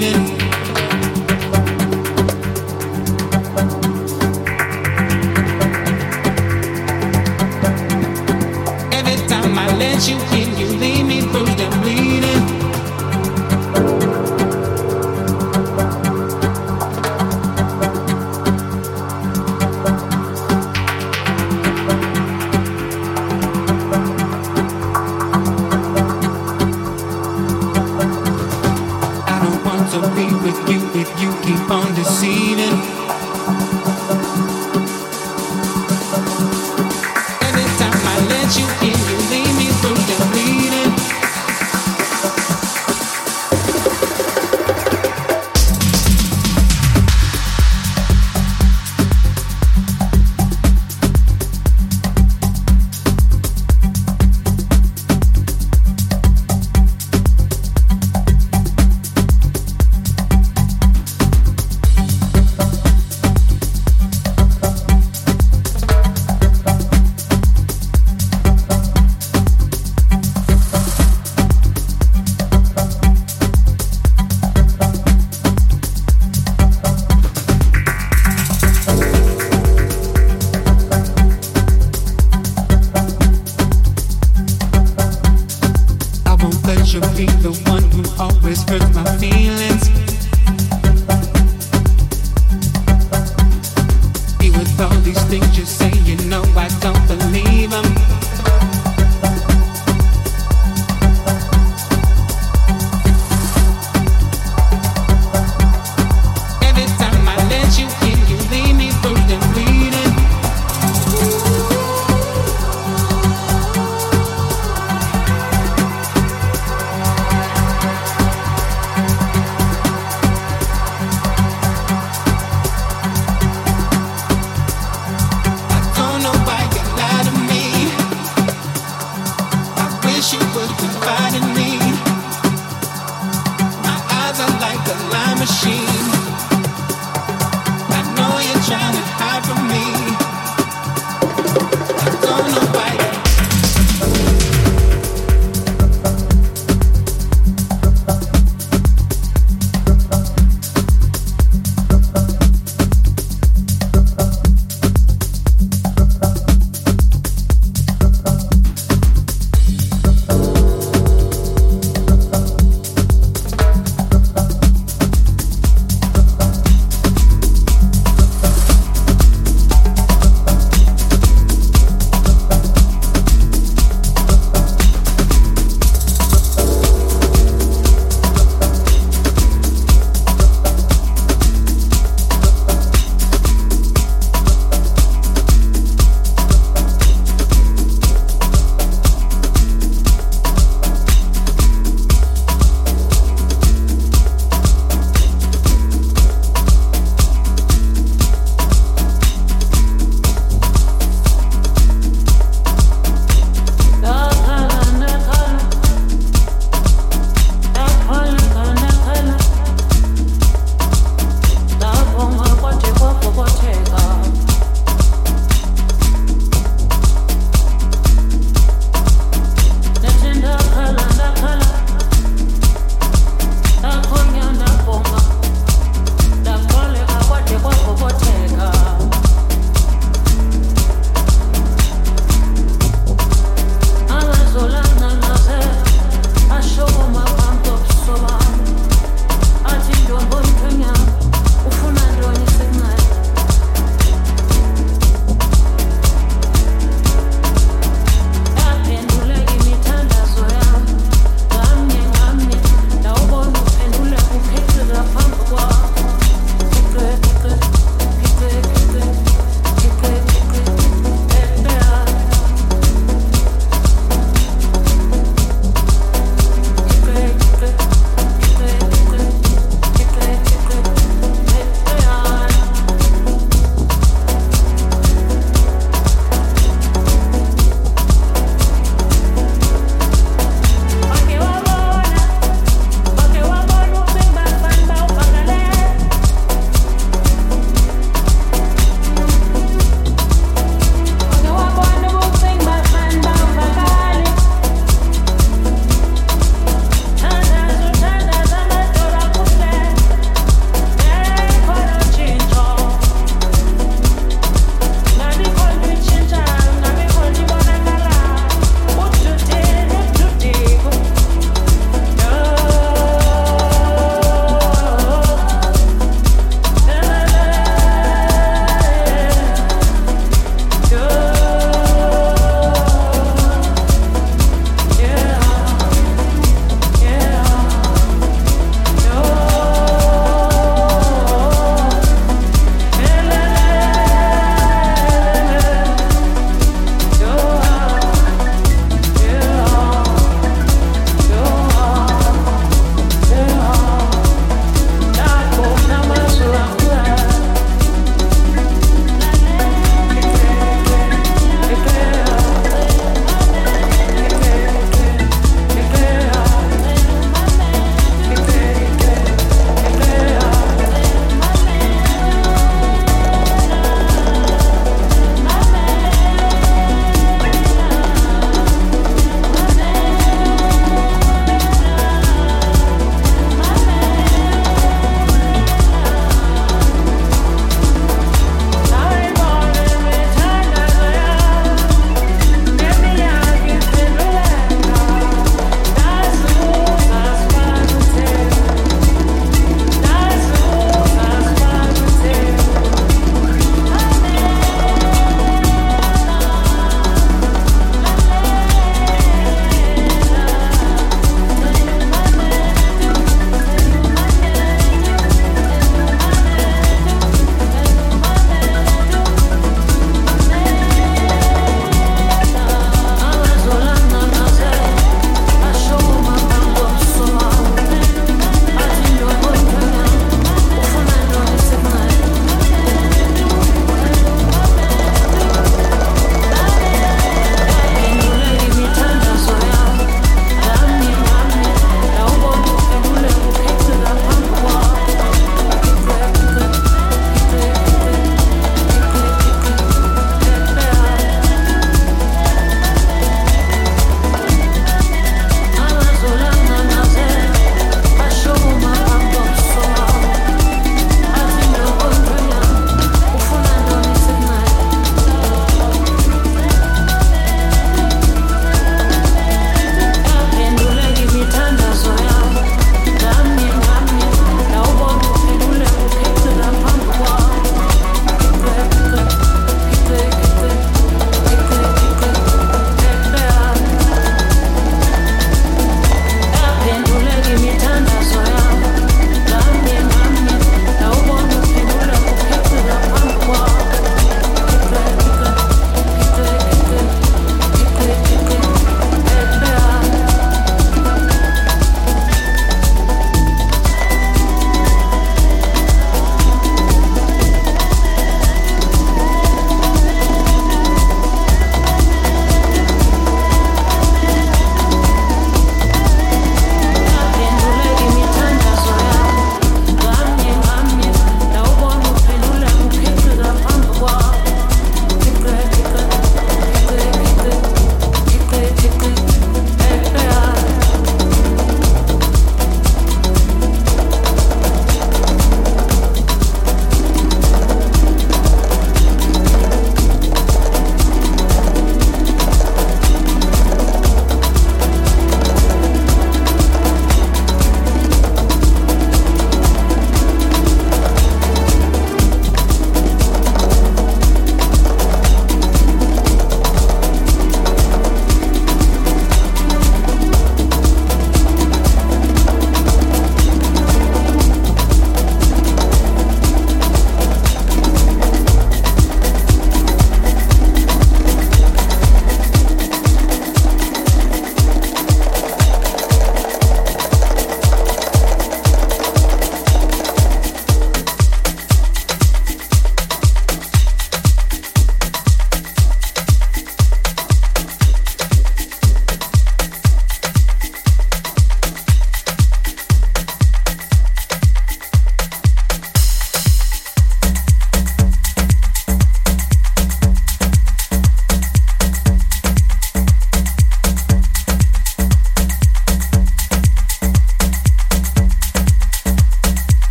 leaving.